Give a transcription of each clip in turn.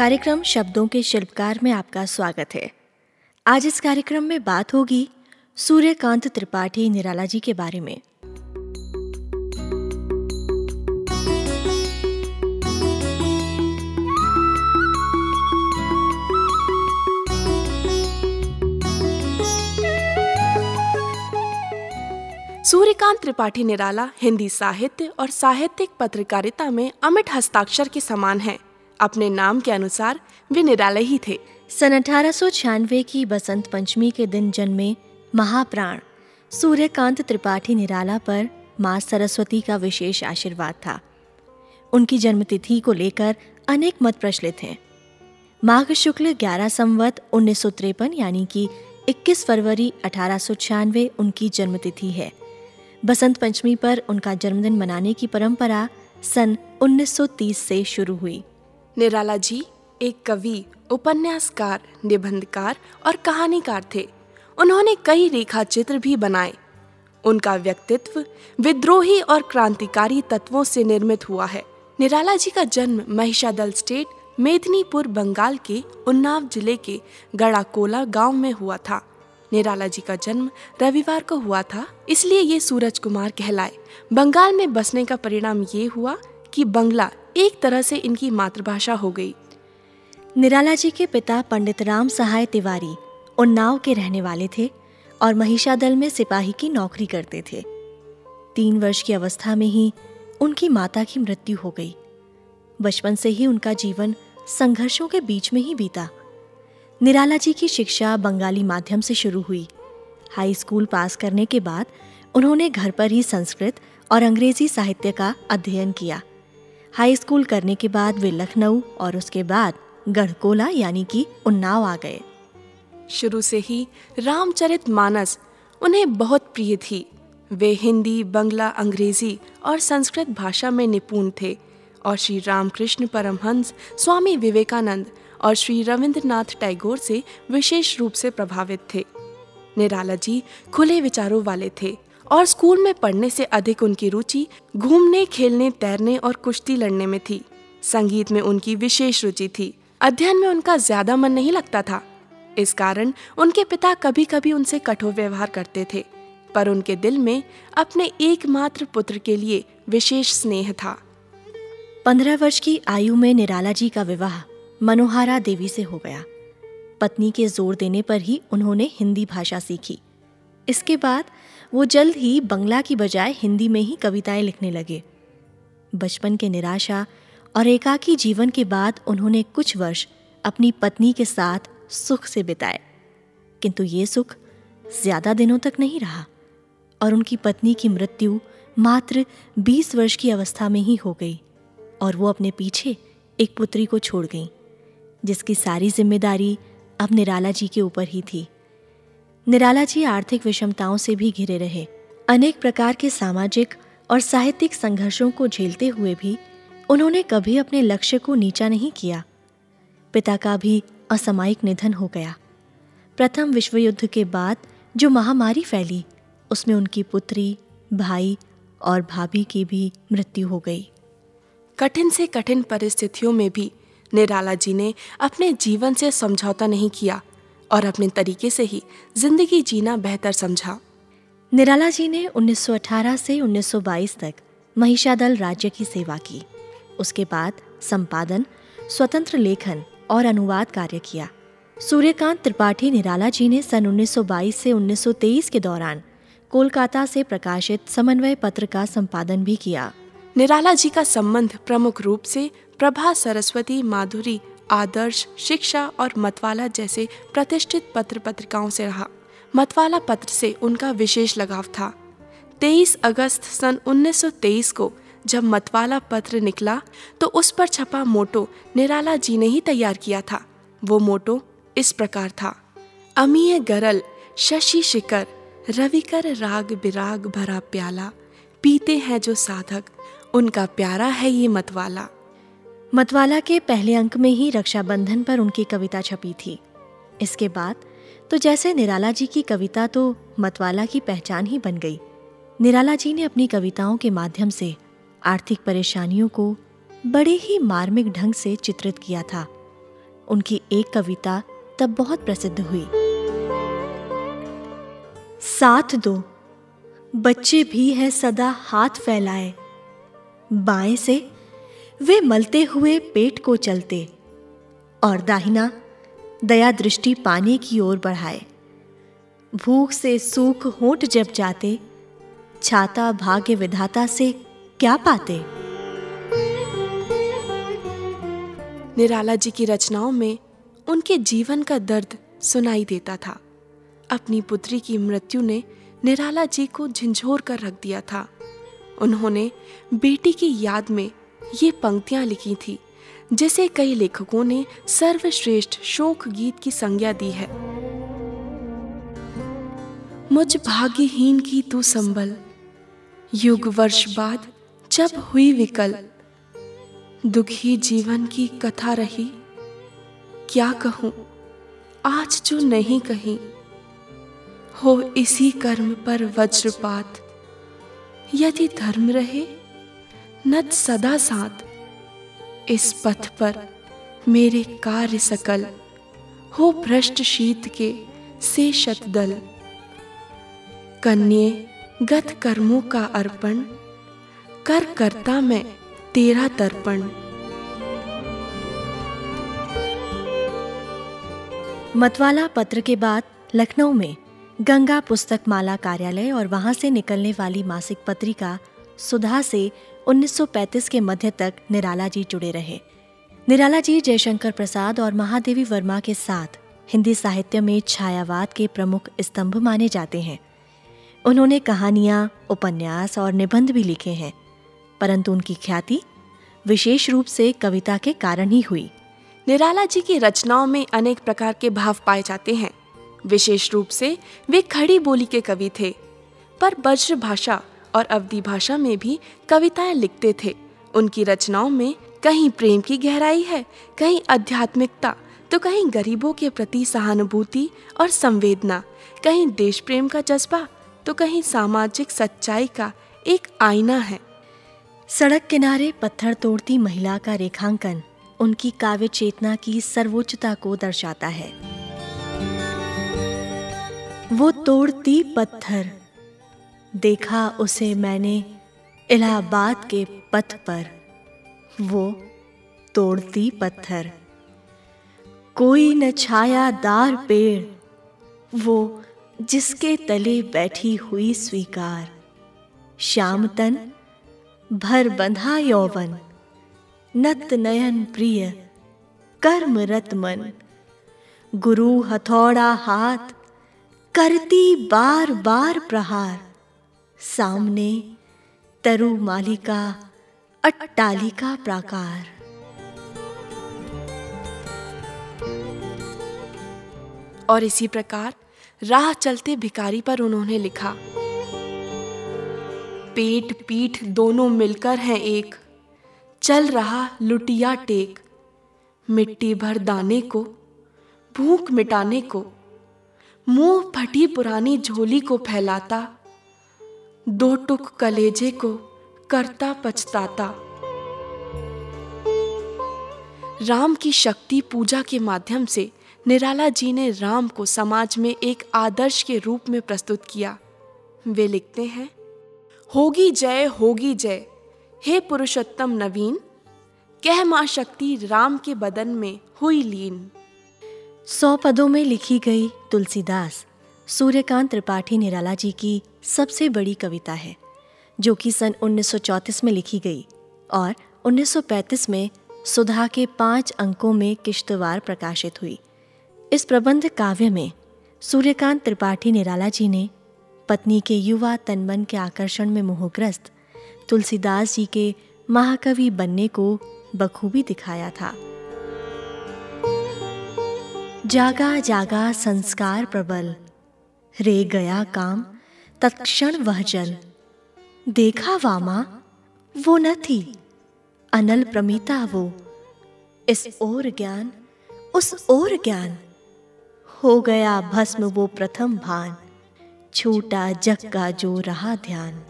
कार्यक्रम शब्दों के शिल्पकार में आपका स्वागत है आज इस कार्यक्रम में बात होगी सूर्यकांत त्रिपाठी निराला जी के बारे में सूर्यकांत त्रिपाठी निराला हिंदी साहित्य और साहित्यिक पत्रकारिता में अमिट हस्ताक्षर के समान हैं। अपने नाम के अनुसार वे निराले ही थे। सन अठारह की बसंत पंचमी के दिन जन्मे महाप्राण। सूर्यकांत त्रिपाठी निराला पर माँ सरस्वती का विशेष आशीर्वाद था। उनकी जन्मतिथि को लेकर अनेक मत प्रचलित हैं। माघ शुक्ल 11 संवत उन्नीस यानी कि 21 फरवरी अठारह उनकी जन्मतिथि है। बसंत पंचमी पर उनका जन्मदिन मनाने की परंपरा सन 1930 से शुरू हुई। निराला जी एक कवि, उपन्यासकार, निबंधकार और कहानीकार थे। उन्होंने कई रेखा चित्र भी बनाए। उनका व्यक्तित्व विद्रोही और क्रांतिकारी तत्वों से निर्मित हुआ है। निराला जी का जन्म महिषादल स्टेट, मेदिनीपुर, बंगाल के उन्नाव ज़िले के गड़ाकोला गाँव में हुआ था। निराला जी का जन्म रविवार को हुआ था, इसलिए ये सूरज कुमार कहलाए। बंगाल में बसने का परिणाम ये हुआ कि बंगला एक तरह से इनकी मातृभाषा हो गई। निराला जी के पिता पंडित राम सहाय तिवारी उन्नाव के रहने वाले थे और महिषा दल में सिपाही की नौकरी करते थे। तीन वर्ष की अवस्था में ही उनकी माता की मृत्यु हो गई। बचपन से ही उनका जीवन संघर्षों के बीच में ही बीता। निराला जी की शिक्षा बंगाली माध्यम से शुरू हुई। हाई स्कूल पास करने के बाद उन्होंने घर पर ही संस्कृत और अंग्रेज़ी साहित्य का अध्ययन किया। हाई स्कूल करने के बाद वे लखनऊ और उसके बाद गढ़कोला यानी कि उन्नाव आ गए। शुरू से ही रामचरित मानस उन्हें बहुत प्रिय थी। वे हिंदी, बंगला, अंग्रेज़ी और संस्कृत भाषा में निपुण थे और श्री रामकृष्ण परमहंस, स्वामी विवेकानंद और श्री रविंद्रनाथ टैगोर से विशेष रूप से प्रभावित थे। निराला जी खुले विचारों वाले थे। और स्कूल में पढ़ने से अधिक उनकी रुचि घूमने, खेलने, तैरने और कुश्ती लड़ने में थी। संगीत में उनकी विशेष रुचि थी। अध्ययन में उनका ज़्यादा मन नहीं लगता था। इस कारण उनके पिता कभी कभी उनसे कठोर व्यवहार करते थे, पर उनके दिल में अपने एकमात्र पुत्र के लिए विशेष स्नेह था। पंद्रह वर्ष की आयु में निराला जी का विवाह मनोहारा देवी से हो गया। पत्नी के ज़ोर देने पर ही उन्होंने हिंदी भाषा सीखी। इसके बाद वो जल्द ही बंगला की बजाय हिंदी में ही कविताएँ लिखने लगे। बचपन के निराशा और एकाकी जीवन के बाद उन्होंने कुछ वर्ष अपनी पत्नी के साथ सुख से बिताए। किंतु ये सुख ज़्यादा दिनों तक नहीं रहा और उनकी पत्नी की मृत्यु मात्र 20 वर्ष की अवस्था में ही हो गई और वो अपने पीछे एक पुत्री को छोड़ गई, जिसकी सारी ज़िम्मेदारी अब निराला जी के ऊपर ही थी। निराला जी आर्थिक विषमताओं से भी घिरे रहे। अनेक प्रकार के सामाजिक और साहित्यिक संघर्षों को झेलते हुए भी उन्होंने कभी अपने लक्ष्य को नीचा नहीं किया। पिता का भी असामयिक निधन हो गया। प्रथम विश्व युद्ध के बाद जो महामारी फैली, उसमें उनकी पुत्री, भाई और भाभी की भी मृत्यु हो गई। कठिन से कठिन परिस्थितियों में भी निराला जी ने अपने जीवन से समझौता नहीं किया। और अपने तरीके से ही ज़िंदगी जीना बेहतर समझा। निराला जी ने 1918 से 1922 तक महिषादल राज्य की सेवा की। उसके बाद संपादन स्वतंत्र लेखन और अनुवाद कार्य किया। सूर्यकांत त्रिपाठी निराला जी ने सन 1922 से 1923 के दौरान कोलकाता से प्रकाशित समन्वय पत्र का संपादन भी किया। निराला जी का संबंध प्रमुख रूप से प्रभा सरस्वती माधुरी आदर्श, शिक्षा और मतवाला जैसे प्रतिष्ठित पत्र पत्रिकाओं से रहा। मतवाला पत्र से उनका विशेष लगाव था। 23 अगस्त सन 1923 को जब मतवाला पत्र निकला तो उस पर छपा मोटो निराला जी ने ही तैयार किया था। वो मोटो इस प्रकार था। अमीय गरल, शशि शिकर रविकर राग बिराग भरा प्याला, पीते हैं जो साधक, उनका प्यारा है ये मतवाला। मतवाला के पहले अंक में ही रक्षाबंधन पर उनकी कविता छपी थी। इसके बाद तो जैसे निराला जी की कविता तो मतवाला की पहचान ही बन गई। निराला जी ने अपनी कविताओं के माध्यम से आर्थिक परेशानियों को बड़े ही मार्मिक ढंग से चित्रित किया था। उनकी एक कविता तब बहुत प्रसिद्ध हुई। साथ दो, बच्चे भी है सदा हाथ फैलाए। बाएँ से वे मलते हुए पेट को चलते और दाहिना दया दृष्टि पाने की ओर बढ़ाए। भूख से सूख होठ जब जाते, छाता भाग्य विधाता से क्या पाते? निराला जी की रचनाओं में उनके जीवन का दर्द सुनाई देता था। अपनी पुत्री की मृत्यु ने निराला जी को झंझोर कर रख दिया था। उन्होंने बेटी की याद में ये पंक्तियाँ लिखी थी, जिसे कई लेखकों ने सर्वश्रेष्ठ शोक गीत की संज्ञा दी है। मुझ भाग्यहीन की तू संबल, युग वर्ष बाद जब हुई विकल, दुखी जीवन की कथा रही, क्या कहूँ, आज जो नहीं कही, हो इसी कर्म पर वज्रपात, यदि धर्म रहे नत सदा साथ। इस पथ पर मेरे कार्य सकल, हो भ्रष्ट शीत के से शतदल कन्ये, गत कर्मों का अर्पण, कर करता मैं तेरा तर्पण। मतवाला पत्र के बाद लखनऊ में गंगा पुस्तक माला कार्यालय और वहाँ से निकलने वाली मासिक पत्रिका सुधा से 1935 के मध्य तक निराला जी जुड़े रहे। निराला जी जयशंकर प्रसाद और महादेवी वर्मा के साथ हिंदी साहित्य में छायावाद के प्रमुख स्तंभ माने जाते हैं। उन्होंने कहानियाँ, उपन्यास और निबंध भी लिखे हैं, परंतु उनकी ख्याति विशेष रूप से कविता के कारण ही हुई। निराला जी की रचनाओं में अनेक प्रकार के भाव पाए जाते हैं। विशेष रूप से वे खड़ी बोली के कवि थे, पर ब्रज भाषा और अवधि भाषा में भी कविताएँ लिखते थे। उनकी रचनाओं में कहीं प्रेम की गहराई है, कहीं आध्यात्मिकता तो कहीं गरीबों के प्रति सहानुभूति और संवेदना, कहीं देश प्रेम का जज्बा तो कहीं सामाजिक सच्चाई का एक आईना है। सड़क किनारे पत्थर तोड़ती महिला का रेखांकन उनकी काव्य चेतना की सर्वोच्चता को दर्शाता है। वो तोड़ती पत्थर देखा उसे मैंने इलाहाबाद के पथ पर। वो तोड़ती पत्थर। कोई न छायादार पेड़। वो जिसके तले बैठी हुई स्वीकार। श्याम तन भर बंधा यौवन। नत नयन प्रिय कर्म रत मन। गुरु हथौड़ा हाथ, करती बार बार प्रहार। सामने तरु मालिका, अट्टालिका प्राकार। और इसी प्रकार राह चलते भिकारी पर उन्होंने लिखा, पेट पीठ दोनों मिलकर हैं एक, चल रहा लुटिया टेक, मिट्टी भर दाने को, भूख मिटाने को, मुँह फटी पुरानी झोली को फैलाता दो टुक कलेजे को करता पछताता। राम की शक्ति पूजा के माध्यम से निराला जी ने राम को समाज में एक आदर्श के रूप में प्रस्तुत किया। वे लिखते हैं, होगी जय होगी जय। हे पुरुषोत्तम नवीन, कह माँ शक्ति राम के बदन में हुई लीन। सौ पदों में लिखी गई तुलसीदास, सूर्यकांत त्रिपाठी निराला जी की सबसे बड़ी कविता है, जो कि सन 1934 में लिखी गई और 1935 में सुधा के पाँच अंकों में किश्तवार प्रकाशित हुई। इस प्रबंध काव्य में सूर्यकांत त्रिपाठी निराला जी ने पत्नी के युवा तनमन के आकर्षण में मोहग्रस्त तुलसीदास जी के महाकवि बनने को बखूबी दिखाया था। जागा जागा संस्कार प्रबल, रे गया काम। तत्क्षण वह जल देखा वामा, वो न थी। अनल प्रमिता वो, इस ओर ज्ञान, उस ओर ज्ञान। हो गया भस्म वो प्रथम भान, छूटा जग का जो रहा ध्यान।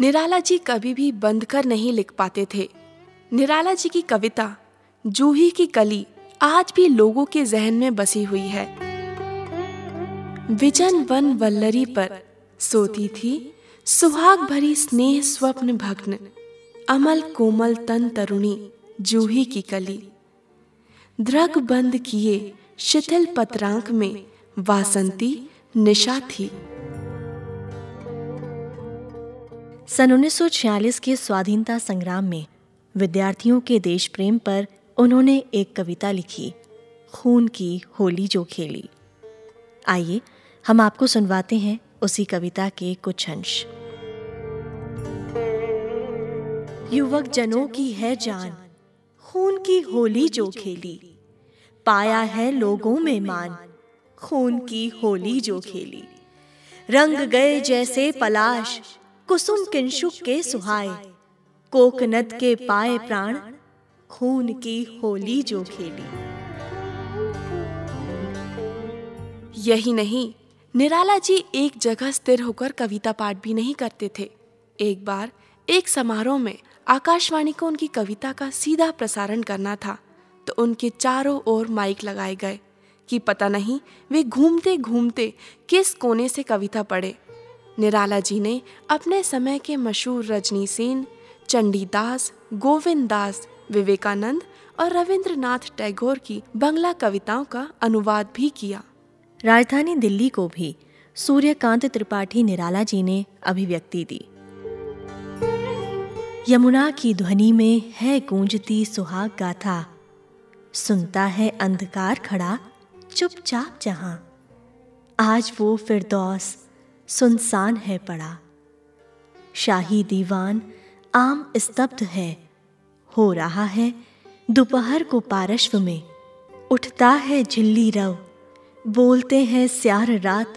निराला जी कभी भी बंद कर नहीं लिख पाते थे। निराला जी की कविता, जूही की कली आज भी लोगों के जहन में बसी हुई है। विजन वन वल्लरी पर सोती थी, सुहाग भरी स्नेह स्वप्न भग्न, अमल कोमल तन तरुणी, जूही की कली। द्रग बंद किए शिथिल पत्रांक में वासंती, निशा थी। सन 1946 के स्वाधीनता संग्राम में विद्यार्थियों के देश प्रेम पर उन्होंने एक कविता लिखी, खून की होली जो खेली। आइए, हम आपको सुनवाते हैं उसी कविता के कुछ अंश। युवक जनों की है जान, खून की होली जो खेली। पाया है लोगों में मान, खून की होली जो खेली। रंग गए जैसे पलाश, कुसुम किंशुक के सुहाए। कोकनद के पाए प्राण खून की होली जो खेली। यही नहीं, निराला जी एक जगह स्थिर होकर कविता पाठ भी नहीं करते थे। एक बार, एक समारोह में आकाशवाणी को उनकी कविता का सीधा प्रसारण करना था तो उनके चारों ओर माइक लगाए गए, कि पता नहीं वे घूमते घूमते किस कोने से कविता पढ़े। निराला जी ने अपने समय के मशहूर रजनी सेन चंडीदास गोविंद दास विवेकानंद और रविंद्रनाथ टैगोर की बंगला कविताओं का अनुवाद भी किया। राजधानी दिल्ली को भी सूर्यकांत त्रिपाठी निराला जी ने अभिव्यक्ति दी। यमुना की ध्वनि में है गूंजती सुहाग गाथा। सुनता है अंधकार खड़ा, चुपचाप जहाँ। आज वो फिरदौस, सुनसान है पड़ा। शाही दीवान, आम स्तब्ध है हो रहा है, दोपहर को पारश्व में। उठता है झिल्ली रव। बोलते हैं स्यार रात,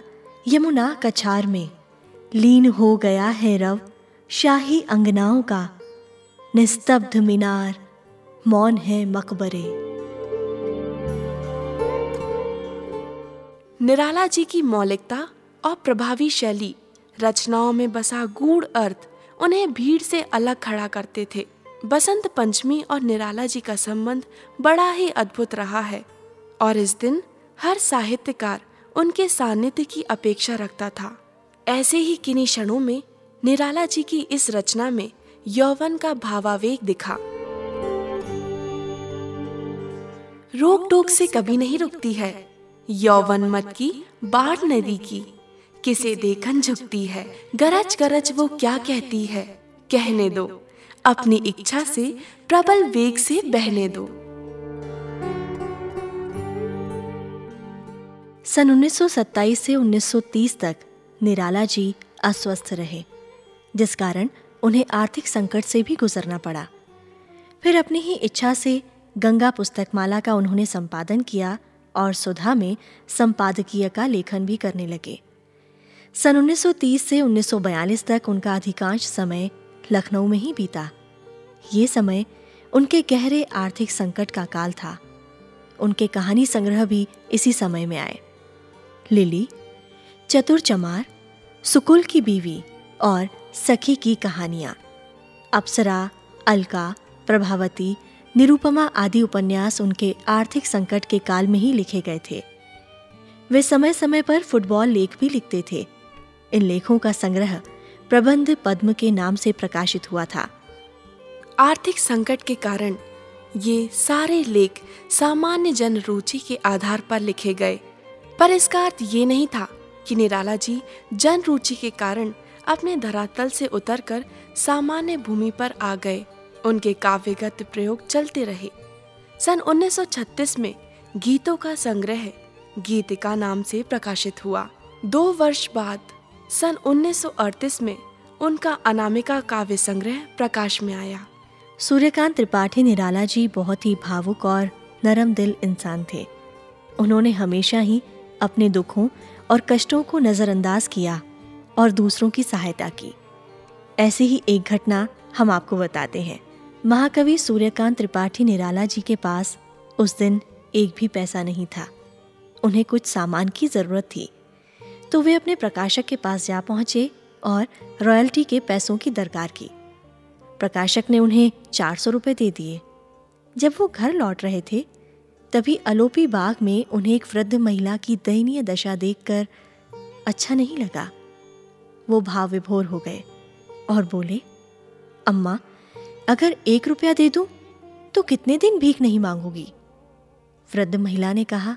यमुना कछार में। लीन हो गया है रव, शाही अंगनाओं का। निस्तब्ध मीनार, मौन है मकबरे। निराला जी की मौलिकता और प्रभावी शैली, रचनाओं में बसा गूढ़ अर्थ, उन्हें भीड़ से अलग खड़ा करते थे। बसंत पंचमी और निराला जी का संबंध बड़ा ही अद्भुत रहा है, और इस दिन हर साहित्यकार उनके सानिध्य की अपेक्षा रखता था। ऐसे ही किन्हीं क्षणों में निराला जी की इस रचना में यौवन का भावावेग दिखा। रोक टोक से कभी नहीं रुकती है। यौवन मत की बाढ़ नदी की, किसे देखन झुकती है? गरज गरज वो क्या कहती है? कहने दो। अपनी इच्छा से प्रबल वेग से बहने दो। सन 1927 से 1930 तक निराला जी अस्वस्थ रहे जिस कारण उन्हें आर्थिक संकट से भी गुजरना पड़ा। फिर अपनी ही इच्छा से गंगा पुस्तकमाला का उन्होंने संपादन किया और सुधा में संपादकीय का लेखन भी करने लगे। सन 1930 से 1942 तक उनका अधिकांश समय लखनऊ में ही बीता। ये समय उनके गहरे आर्थिक संकट का काल था। उनके कहानी संग्रह भी इसी समय में आए। लिली, चतुर चमार, सुकुल की बीवी और सखी की कहानियाँ, अप्सरा, अलका, प्रभावती, निरुपमा आदि उपन्यास उनके आर्थिक संकट के काल में ही लिखे गए थे। वे समय समय पर फुटबॉल लेख भी लिखते थे। इन लेखों का संग्रह प्रबंध पद्म के नाम से प्रकाशित हुआ था। आर्थिक संकट के कारण ये सारे लेख सामान्य जन रुचि के आधार पर लिखे गए, पर इसका अर्थ ये नहीं था कि निराला जी जन रुचि के कारण अपने धरातल से उतरकर सामान्य भूमि पर आ गए। उनके काव्यगत प्रयोग चलते रहे। सन 1936 में गीतों का संग्रह गीतिका नाम से प्रकाशित हुआ। दो वर्ष बाद सन 1938 में उनका अनामिका काव्य संग्रह प्रकाश में आया। सूर्यकांत त्रिपाठी निराला जी बहुत ही भावुक और नरम दिल इंसान थे। उन्होंने हमेशा ही अपने दुखों और कष्टों को नज़रअंदाज किया और दूसरों की सहायता की। ऐसी ही एक घटना हम आपको बताते हैं। महाकवि सूर्यकांत त्रिपाठी निराला जी के पास उस दिन एक भी पैसा नहीं था। उन्हें कुछ सामान की ज़रूरत थी। तो वे अपने प्रकाशक के पास जा पहुँचे और रॉयल्टी के पैसों की दरकार की। प्रकाशक ने उन्हें चार सौ रुपये दे दिए। जब वो घर लौट रहे थे, तभी अलोपी बाग में उन्हें एक वृद्ध महिला की दयनीय दशा देखकर अच्छा नहीं लगा। वो भाव विभोर हो गए और बोले, अम्मा, अगर एक रुपया दे दूँ तो कितने दिन भीख नहीं मांगोगी? वृद्ध महिला ने कहा,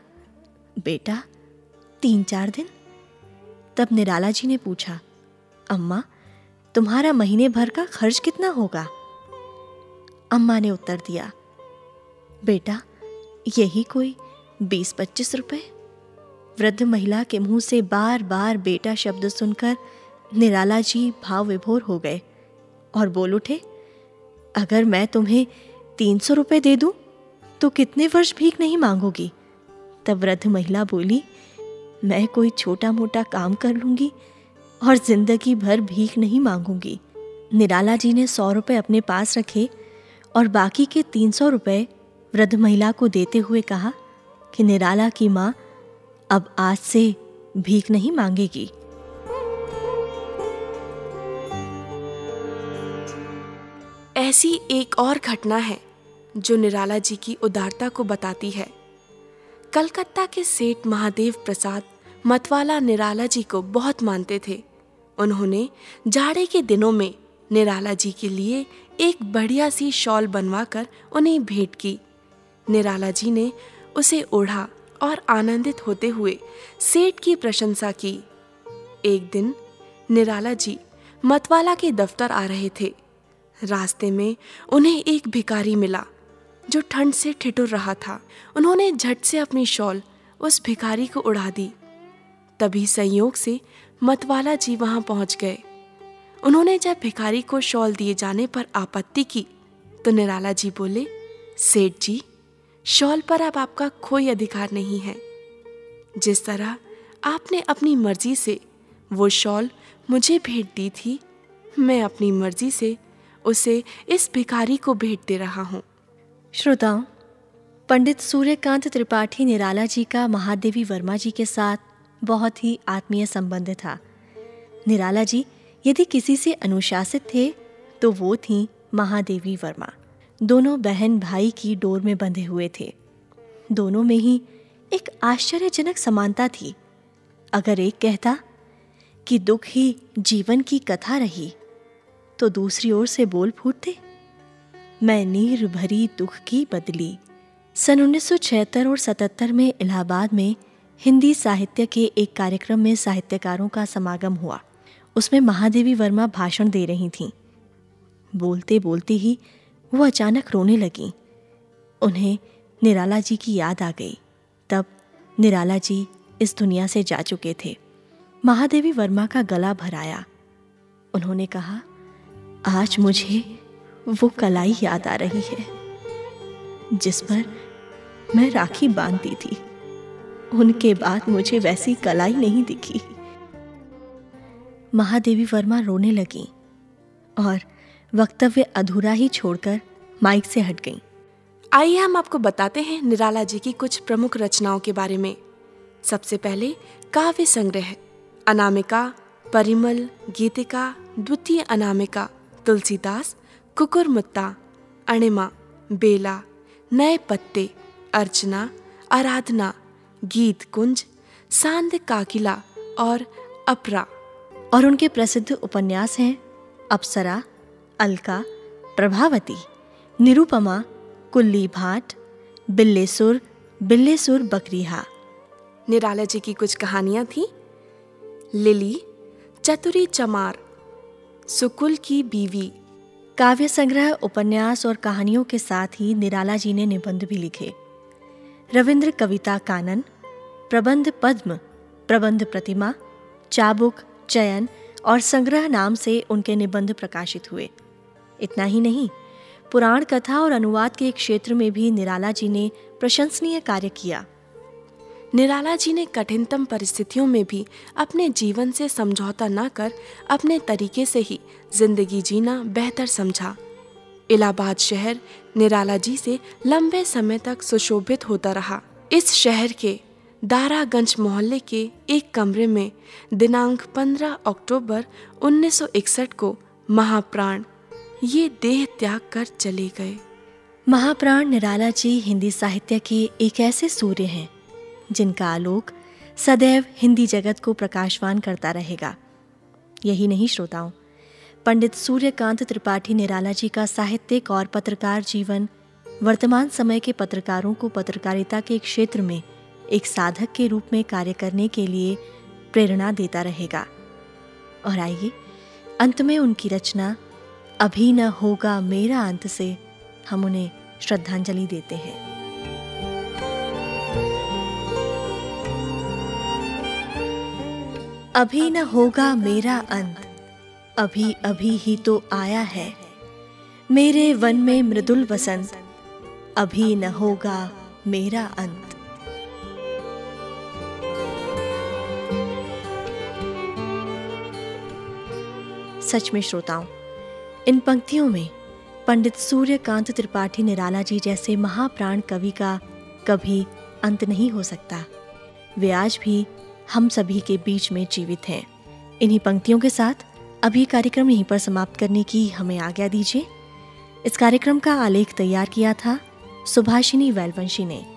बेटा, तीन चार दिन। तब निराला जी ने पूछा, अम्मा, तुम्हारा महीने भर का खर्च कितना होगा? अम्मा ने उत्तर दिया, बेटा, यही कोई बीस पच्चीस रुपए? वृद्ध महिला के मुँह से बार बार बेटा शब्द सुनकर निराला जी भाव विभोर हो गए और बोल उठे, अगर मैं तुम्हें तीन सौ रुपये दे दूँ तो कितने वर्ष भीख नहीं मांगोगी? तब वृद्ध महिला बोली मैं कोई छोटा मोटा काम कर लूँगी और ज़िंदगी भर भीख नहीं मांगूँगी। निराला जी ने सौ रुपये अपने पास रखे और बाकी के तीन सौ रुपये वृद्ध महिला को देते हुए कहा कि निराला की माँ अब आज से भीख नहीं मांगेगी। ऐसी एक और घटना है जो निराला जी की उदारता को बताती है। कलकत्ता के सेठ महादेव प्रसाद मतवाला निराला जी को बहुत मानते थे। उन्होंने जाड़े के दिनों में निराला जी के लिए एक बढ़िया सी शॉल बनवाकर उन्हें भेंट की। निराला जी ने उसे ओढ़ा और आनंदित होते हुए सेठ की प्रशंसा की। एक दिन निराला जी मतवाला के दफ्तर आ रहे थे। रास्ते में उन्हें एक भिकारी मिला। जो ठंड से ठिठुर रहा था। उन्होंने झट से अपनी शॉल उस भिखारी को उड़ा दी। तभी संयोग से मतवाला जी वहाँ पहुँच गए। उन्होंने जब भिखारी को शॉल दिए जाने पर आपत्ति की तो निराला जी बोले, सेठ जी, शॉल पर अब आपका कोई अधिकार नहीं है। जिस तरह आपने अपनी मर्ज़ी से वो शॉल मुझे भेंट दी थी, मैं अपनी मर्ज़ी से उसे इस भिखारी को भेंट दे रहा हूँ। श्रोताओं, पंडित सूर्यकांत त्रिपाठी निराला जी का महादेवी वर्मा जी के साथ बहुत ही आत्मीय संबंध था। निराला जी यदि किसी से अनुशासित थे तो वो थी महादेवी वर्मा। दोनों बहन भाई की डोर में बंधे हुए थे। दोनों में ही एक आश्चर्यजनक समानता थी। अगर एक कहता कि दुख ही जीवन की कथा रही तो दूसरी ओर से बोल फूटते। मैं नीर भरी दुख की बदली सन उन्नीस सौ छिहत्तर और 77 में इलाहाबाद में हिंदी साहित्य के एक कार्यक्रम में साहित्यकारों का समागम हुआ। उसमें महादेवी वर्मा भाषण दे रही थीं। बोलते बोलते ही वो अचानक रोने लगी। उन्हें निराला जी की याद आ गई। तब निराला जी इस दुनिया से जा चुके थे। महादेवी वर्मा का गला भराया। उन्होंने कहा, आज मुझे वो कलाई याद आ रही है, जिस पर मैं राखी बांधती थी। उनके बाद मुझे वैसी कलाई नहीं दिखी। महादेवी वर्मा रोने लगी और वक्तव्य अधूरा ही छोड़कर माइक से हट गई। आइए हम आपको बताते हैं निराला जी की कुछ प्रमुख रचनाओं के बारे में। सबसे पहले काव्य संग्रह, अनामिका, परिमल, गीतिका, द्वितीय अनामिका, तुलसीदास कुकुरमुत्ता अणिमा बेला नए पत्ते अर्चना आराधना गीत कुंज सांद काकिला और अपरा। और उनके प्रसिद्ध उपन्यास हैं अप्सरा अलका प्रभावती निरुपमा कुल्ली भाट बिल्लेसुर बिल्लेसुर बकरीहा। निराला जी की कुछ कहानियाँ थी। लिली चतुरी चमार सुकुल की बीवी। काव्य संग्रह, उपन्यास और कहानियों के साथ ही निराला जी ने निबंध भी लिखे। रविंद्र कविता कानन, प्रबंध पद्म, प्रबंध प्रतिमा, चाबुक, चयन और संग्रह नाम से उनके निबंध प्रकाशित हुए। इतना ही नहीं, पुराण कथा और अनुवाद के क्षेत्र में भी निराला जी ने प्रशंसनीय कार्य किया। निराला जी ने कठिनतम परिस्थितियों में भी अपने जीवन से समझौता न कर अपने तरीके से ही ज़िंदगी जीना बेहतर समझा। इलाहाबाद शहर निराला जी से लंबे समय तक सुशोभित होता रहा। इस शहर के दारागंज मोहल्ले के एक कमरे में दिनांक 15 अक्टूबर 1961 को महाप्राण ये देह त्याग कर चले गए। महाप्राण निराला जी हिंदी साहित्य के एक ऐसे सूर्य हैं। जिनका आलोक सदैव हिंदी जगत को प्रकाशवान करता रहेगा। यही नहीं, श्रोताओं। पंडित सूर्यकांत त्रिपाठी निराला जी का साहित्यिक और पत्रकार जीवन वर्तमान समय के पत्रकारों को पत्रकारिता के क्षेत्र में एक साधक के रूप में कार्य करने के लिए प्रेरणा देता रहेगा। और आइए, अंत में उनकी रचना, अभी न होगा मेरा अंत से हम उन्हें श्रद्धांजलि देते हैं। अभी न होगा मेरा अंत। अभी अभी ही तो आया है। मेरे वन में मृदुल वसंत। अभी न होगा मेरा अंत। सच में श्रोताओं, इन पंक्तियों में पंडित सूर्यकांत त्रिपाठी निराला जी जैसे महाप्राण कवि का कभी अंत नहीं हो सकता। वे आज भी हम सभी के बीच में जीवित हैं। इन्हीं पंक्तियों के साथ अभी कार्यक्रम यहीं पर समाप्त करने की हमें आज्ञा दीजिए। इस कार्यक्रम का आलेख तैयार किया था सुभाषिनी वैलवंशी ने।